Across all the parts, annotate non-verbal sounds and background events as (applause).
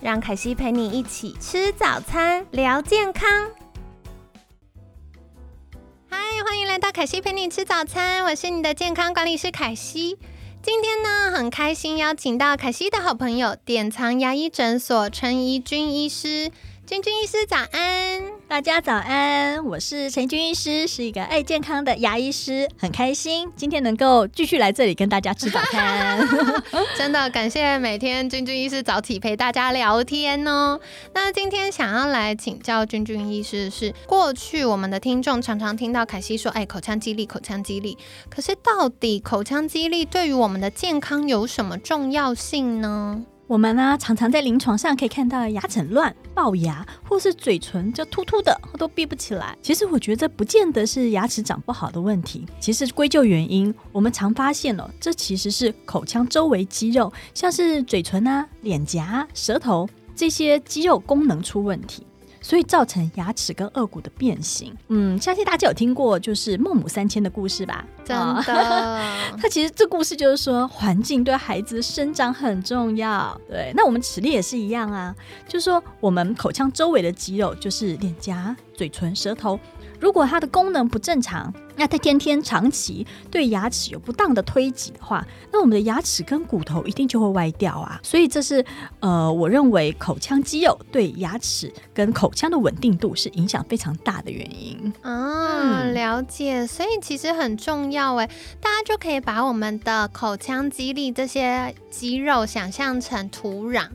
让凯西陪你一起吃早餐，聊健康。嗨，欢迎来到凯西陪你吃早餐，我是你的健康管理师凯西。今天呢，很开心邀请到凯西的好朋友典藏牙医诊所陈怡君医师。君君医师早安，大家早安，我是陈君医师，是一个爱健康的牙医师，很开心今天能够继续来这里跟大家吃早餐，(laughs) 真的感谢每天君君医师早起陪大家聊天哦。那今天想要来请教君君医师是，过去我们的听众常常听到凯西说，哎，口腔肌力，口腔肌力，可是到底口腔肌力对于我们的健康有什么重要性呢？我们呢，常常在临床上可以看到牙齿乱、龅牙，或是嘴唇就突突的，都闭不起来。其实我觉得不见得是牙齿长不好的问题，其实归咎原因，我们常发现哦，这其实是口腔周围肌肉，像是嘴唇啊、脸颊、舌头这些肌肉功能出问题。所以造成牙齿跟颚骨的变形。嗯，相信大家有听过就是孟母三迁的故事吧？真的，(laughs) 它其实这故事就是说，环境对孩子生长很重要。对，那我们齿列也是一样啊，就是说我们口腔周围的肌肉，就是脸颊、嘴唇、舌头。如果它的功能不正常，那它天天长期对牙齿有不当的推挤的话，那我们的牙齿跟骨头一定就会歪掉啊。所以这是呃，我认为口腔肌肉对牙齿跟口腔的稳定度是影响非常大的原因。啊，了解。所以其实很重要哎，大家就可以把我们的口腔肌力这些肌肉想象成土壤。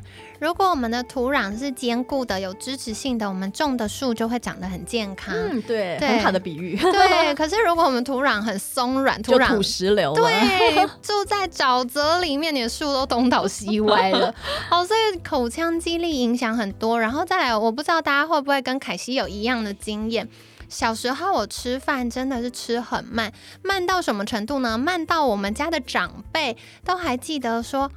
如果我们的土壤是坚固的、有支持性的，我们种的树就会长得很健康。嗯，对，很好的比喻。(laughs) 对，可是如果我们土壤很松软，土壤土石流，对，住在沼泽里面，你的树都东倒西歪了。哦，所以口腔肌力影响很多。然后再来，我不知道大家会不会跟凯西有一样的经验。小时候我吃饭真的是吃很慢，慢到什么程度呢？慢到我们家的长辈都还记得说。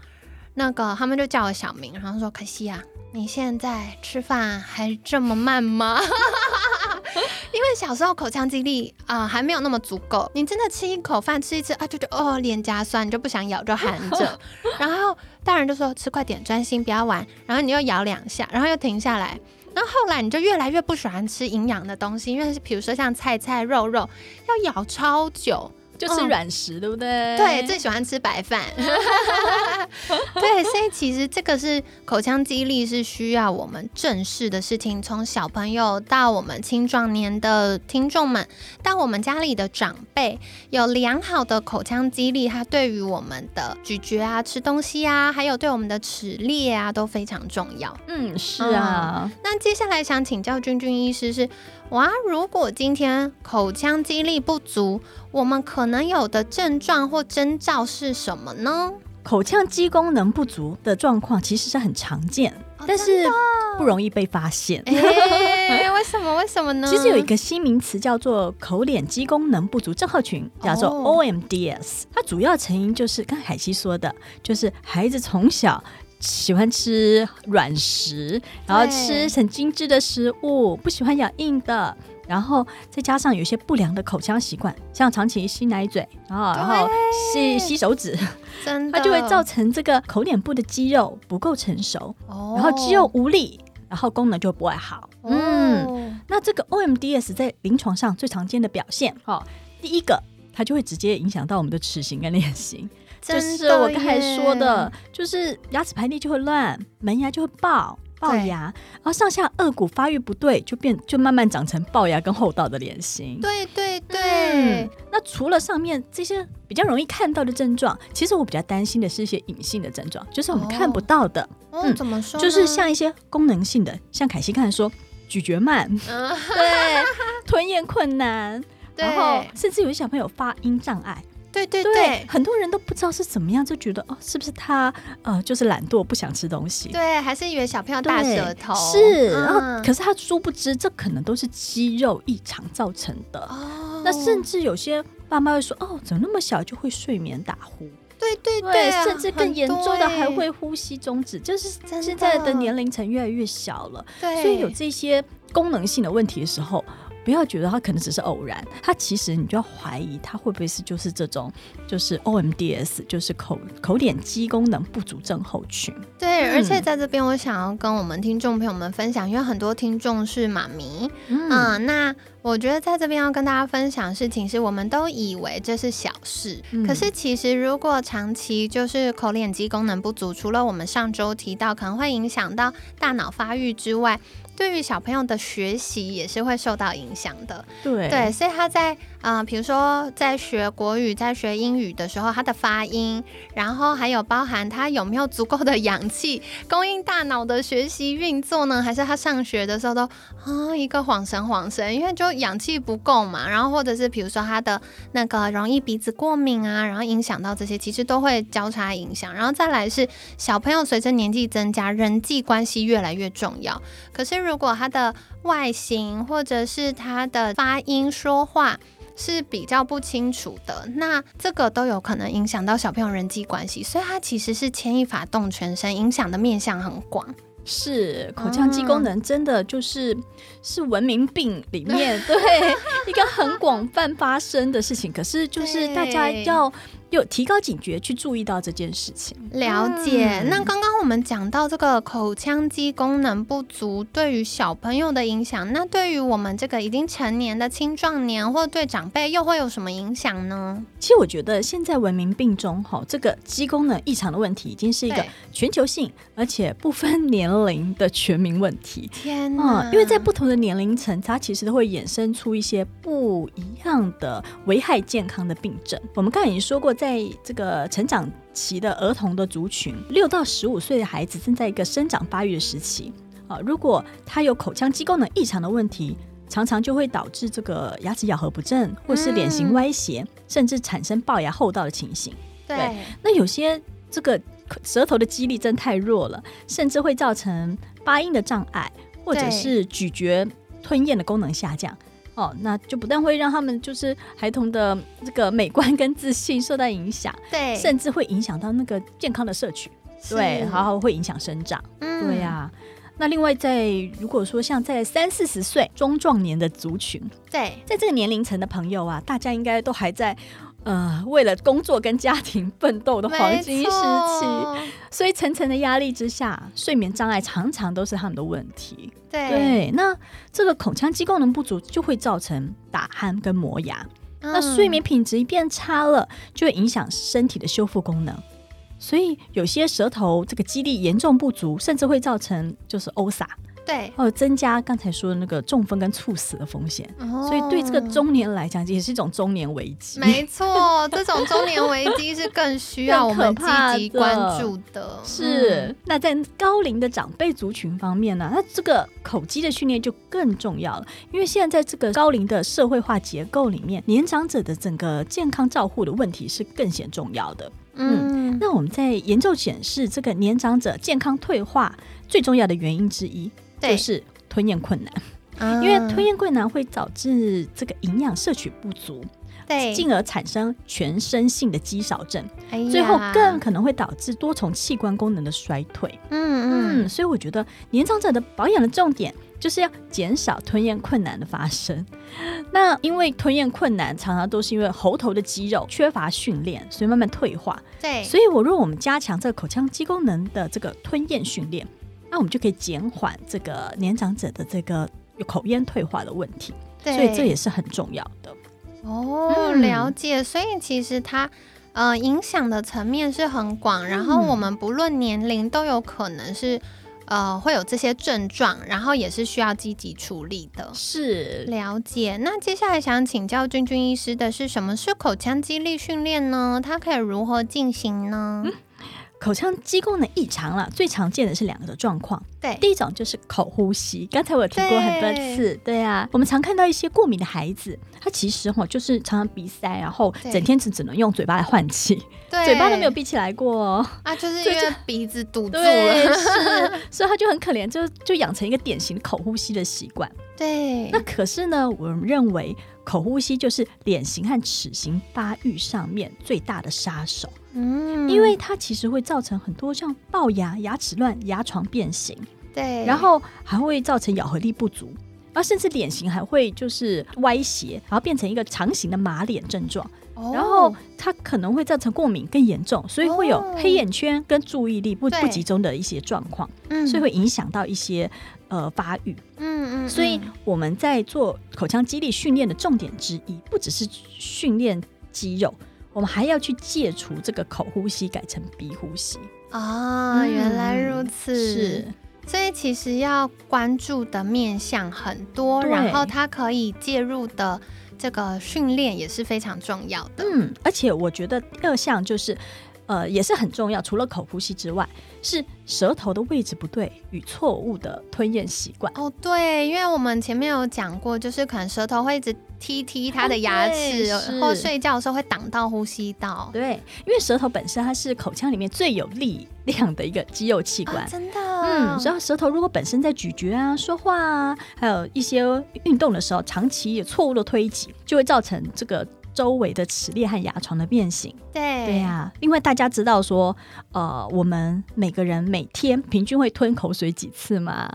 那个他们就叫我小明，然后说：“可惜啊，你现在吃饭还这么慢吗？(laughs) 因为小时候口腔肌力啊还没有那么足够，你真的吃一口饭吃一次啊就觉得哦脸颊酸，你就不想咬就含着。(laughs) 然后大人就说吃快点，专心不要玩。然后你又咬两下，然后又停下来。然后后来你就越来越不喜欢吃营养的东西，因为比如说像菜菜肉肉要咬超久。”就吃软食，对不对？对，最喜欢吃白饭。(laughs) 对，所以其实这个是口腔肌力是需要我们正视的事情。从小朋友到我们青壮年的听众们，到我们家里的长辈，有良好的口腔肌力，它对于我们的咀嚼啊、吃东西啊，还有对我们的齿列啊都非常重要。嗯，是啊。那接下来想请教君君医师是。哇，如果今天口腔肌力不足，我们可能有的症状或征兆是什么呢？口腔肌功能不足的状况其实是很常见，但是不容易被发现。(laughs) 为什么？为什么呢？其实有一个新名词叫做口脸肌功能不足症候群，叫做 OMDS。它主要成因就是刚海西说的，就是孩子从小。喜欢吃软食，然后吃很精致的食物，不喜欢咬硬的，然后再加上有些不良的口腔习惯，像长期吸奶嘴，然后然后吸吸手指，它就会造成这个口脸部的肌肉不够成熟，然后肌肉无力，然后功能就不会好。嗯，那这个 OMDS 在临床上最常见的表现，哦，第一个它就会直接影响到我们的齿形跟脸型。就是我刚才说的，就是牙齿排列就会乱，门牙就会爆龅牙，然后上下颚骨发育不对，就变就慢慢长成龅牙跟厚道的脸型。对对对。那除了上面这些比较容易看到的症状，其实我比较担心的是一些隐性的症状，就是我们看不到的。嗯，怎么说？就是像一些功能性的，像凯西刚才说，咀嚼慢，对，吞咽困难，(laughs) 然后甚至有些小朋友发音障碍。对对对对，很多人都不知道是怎么样，就觉得哦，是不是他呃就是懒惰不想吃东西？对，还是以为小朋友大舌头是，然后嗯可是他殊不知，这可能都是肌肉异常造成的。哦，那甚至有些爸妈会说：“哦，怎么那么小就会睡眠打呼？”对对对，啊甚至更严重的还。会呼吸中止，就是真现在的的年龄层越来越小了，所以有这些功能性的问题的时候，不要觉得它可能只是偶然，它其实你就要怀疑它会不会是就是这种就是 OMDS，就是口口脸肌功能不足症候群。对，而且嗯在这边我想要跟我们听众朋友们分享，因为很多听众是妈咪，嗯。嗯，那我觉得在这边要跟大家分享的事情是，我们都以为这是小事，嗯。可是其实如果长期就是口脸肌功能不足，除了我们上周提到可能会影响到大脑发育之外，对于小朋友的学习也是会受到影响的。对对，所以他在呃，比如说在学国语、在学英语的时候，他的发音，然后还有包含他有没有足够的氧气供应大脑的学习运作呢？还是他上学的时候都啊一个晃神晃神，因为就氧气不够嘛，然后或者是比如说他的那个容易鼻子过敏啊，然后影响到这些，其实都会交叉影响。然后再来是小朋友随着年纪增加，人际关系越来越重要。可是如果他的外形或者是他的发音、说话是比较不清楚的，那这个都有可能影响到小朋友人际关系，所以它其实是牵一发动全身，影响的面向很广。是口腔肌功能真的就是、是文明病里面 (laughs) 对一个很广泛发生的事情，可是就是大家要有提高警觉去注意到这件事情。了解。嗯那刚刚我们讲到这个口腔肌功能不足对于小朋友的影响，那对于我们这个已经成年的青壮年或对长辈又会有什么影响呢？其实我觉得现在文明病中哈，这个肌功能异常的问题已经是一个全球性而且不分年龄的全民问题。天呐！嗯，因为在不同的年龄层，它其实都会衍生出一些不一样的危害健康的病症。我们刚才已经说过，在这个成长期的儿童的族群，六到十五岁的孩子正在一个生长发育的时期啊，如果他有口腔肌功能异常的问题。常常就会导致这个牙齿咬合不正，或是脸型嗯歪斜，甚至产生龅牙厚道的情形。对那有些这个舌头的肌力真太弱了，甚至会造成发音的障碍，或者是咀嚼、吞咽的功能下降。哦，那就不但会让他们就是孩童的这个美观跟自信受到影响，对，甚至会影响到那个健康的摄取，对，是然后会影响生长，嗯。对呀、那另外在如果说像在三四十岁中壮年的族群，对。在这个年龄层的朋友啊，大家应该都还在呃为了工作跟家庭奋斗的黄金时期，所以层层的压力之下，睡眠障碍常常都是他们的问题。对。对，那这个口腔肌功能不足就会造成打鼾跟磨牙，那嗯睡眠品质一变差了，就会影响身体的修复功能。所以有些舌头这个肌力严重不足，甚至会造成就是欧撒，对，或者增加刚才说的那个中风跟猝死的风险。所所以对这个中年来讲，也是一种中年危机。(laughs) 没错，这种中年危机是更需要我们积极关注的。是，嗯那在高龄的长辈族群方面呢，那这个口肌的训练就更重要了，因为现在在这个高龄的社会化结构里面，年长者的整个健康照护的问题是更显重要的。嗯，那我们在研究显示，这个年长者健康退化最重要的原因之一就是吞咽困难，嗯因为吞咽困难会导致这个营养摄取不足，对，进而产生全身性的肌少症。哎最后更可能会导致多重器官功能的衰退。嗯。嗯，所以我觉得年长者的保养的重点就是要减少吞咽困难的发生。(laughs) 那因为吞咽困难常常都是因为喉头的肌肉缺乏训练，所以慢慢退化。对，所以我如果我们加强这个口腔肌功能的这个吞咽训练，那我们就可以减缓这个年长者的这个口咽退化的问题。对所以这也是很重要的。哦，嗯了解。所以其实它呃影响的层面是很广，然后嗯我们不论年龄都有可能是呃会有这些症状，然后也是需要积极处理的。是了解，那接下来想请教君君医师的是什么是口腔肌力训练呢？它可以如何进行呢？口腔肌功能异常了，最常见的是两个的状况。对，第一种就是口呼吸，刚才我有提过很多次，对。啊，我们常看到一些过敏的孩子，他其实哈就是常常鼻塞，然后整天只只能用嘴巴来换气，嘴巴都没有闭起来过啊，就是因为鼻子堵住了，是，(laughs) 所以他就很可怜，就就养成一个典型的口呼吸的习惯。对，那可是呢，我们认为口呼吸就是脸型和齿型发育上面最大的杀手。嗯，因为它其实会造成很多像龅牙、牙齿乱、牙床变形。对，然后还会造成咬合力不足，然后甚至脸型还会就是歪斜，然后变成一个长形的马脸症状。然后它可能会造成过敏更严重，所以会有黑眼圈跟注意力不不集中的一些状况。嗯，所以会影响到一些。呃，发育，嗯嗯，所以我们在做口腔肌力训练的重点之一，不只是训练肌肉，我们还要去戒除这个口呼吸，改成鼻呼吸。啊，原来如此，是，所以其实要关注的面向很多，然后它可以介入的这个训练也是非常重要的。嗯，而且我觉得第二项就是。呃，也是很重要。除了口呼吸之外，是舌头的位置不对与错误的吞咽习惯。哦，对，因为我们前面有讲过，就是可能舌头会一直踢踢它的牙齿，或睡觉的时候会挡到呼吸道。对，因为舌头本身它是口腔里面最有力量的一个肌肉器官。真的，嗯，所以舌头如果本身在咀嚼啊、说话啊，还有一些运动的时候，长期有错误的推挤，就会造成这个。周围的齿列和牙床的变形，对对呀。因为，大家知道说，呃，我们每个人每天平均会吞口水几次吗？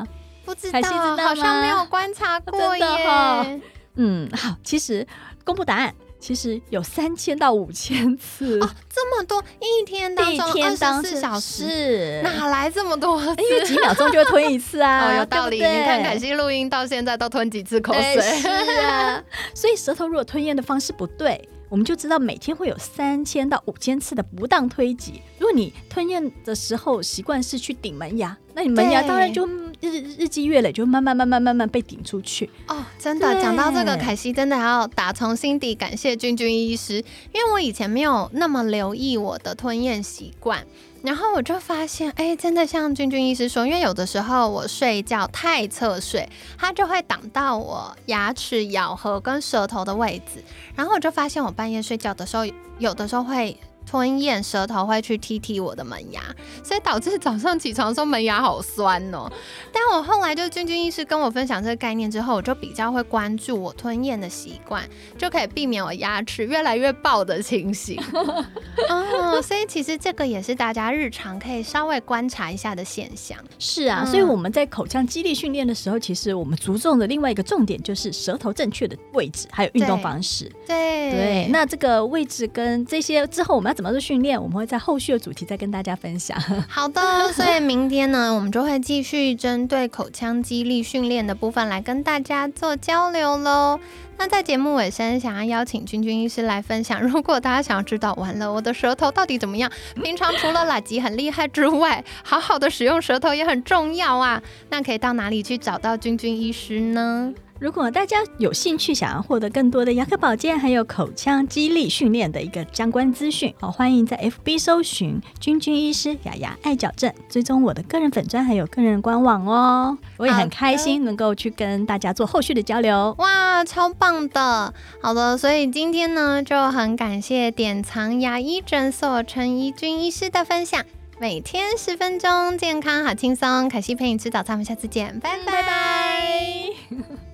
不知道，好像没有观察过耶。嗯，好，其实公布答案。其实有三千到五千次哦，这么多一天当中二十四小时，哪来这么多？因为几秒钟就会吞一次啊，(laughs) 哦，有道理。你看凯西录音到现在都吞几次口水？是啊，(laughs) 所以舌头如果吞咽的方式不对，我们就知道每天会有三千到五千次的不当推挤。如果你吞咽的时候习惯是去顶门牙，那你门牙当然就。日日积月累，就慢慢慢慢慢慢被顶出去哦。真的，讲到这个，凯西真的还要打从心底感谢君君医师，因为我以前没有那么留意我的吞咽习惯，然后我就发现，哎，真的像君君医师说，因为有的时候我睡觉太侧睡，它就会挡到我牙齿咬合跟舌头的位置，然后我就发现我半夜睡觉的时候，有的时候会。吞咽，舌头会去踢踢我的门牙，所以导致早上起床的时候门牙好酸哦。但我后来就君君医师跟我分享这个概念之后，我就比较会关注我吞咽的习惯，就可以避免我牙齿越来越爆的情形。(laughs) 哦，所以其实这个也是大家日常可以稍微观察一下的现象。是啊，所以我们在口腔肌力训练的时候，其实我们着重的另外一个重点就是舌头正确的位置，还有运动方式。对对，那这个位置跟这些之后我们要。怎么做训练？我们会在后续的主题再跟大家分享。(laughs) (laughs) 好的，所以明天呢，我们就会继续针对口腔肌力训练的部分来跟大家做交流喽。那在节目尾声，想要邀请君君医师来分享，如果大家想要知道完了我的舌头到底怎么样，平常除了垃圾很厉害之外，好好的使用舌头也很重要啊。那可以到哪里去找到君君医师呢？如果大家有兴趣，想要获得更多的牙科保健还有口腔肌力训练的一个相关资讯，好，欢迎在 FB 搜寻“君君医师雅雅爱矫正”，追踪我的个人粉砖还有个人官网哦。我也很开心能够去跟大家做后续的交流。哇，超棒的！好的，所以今天呢就很感谢典藏牙医诊所陈怡君医师的分享。每天十分钟，健康好轻松。凯西陪你吃早餐，我们下次见，拜拜拜。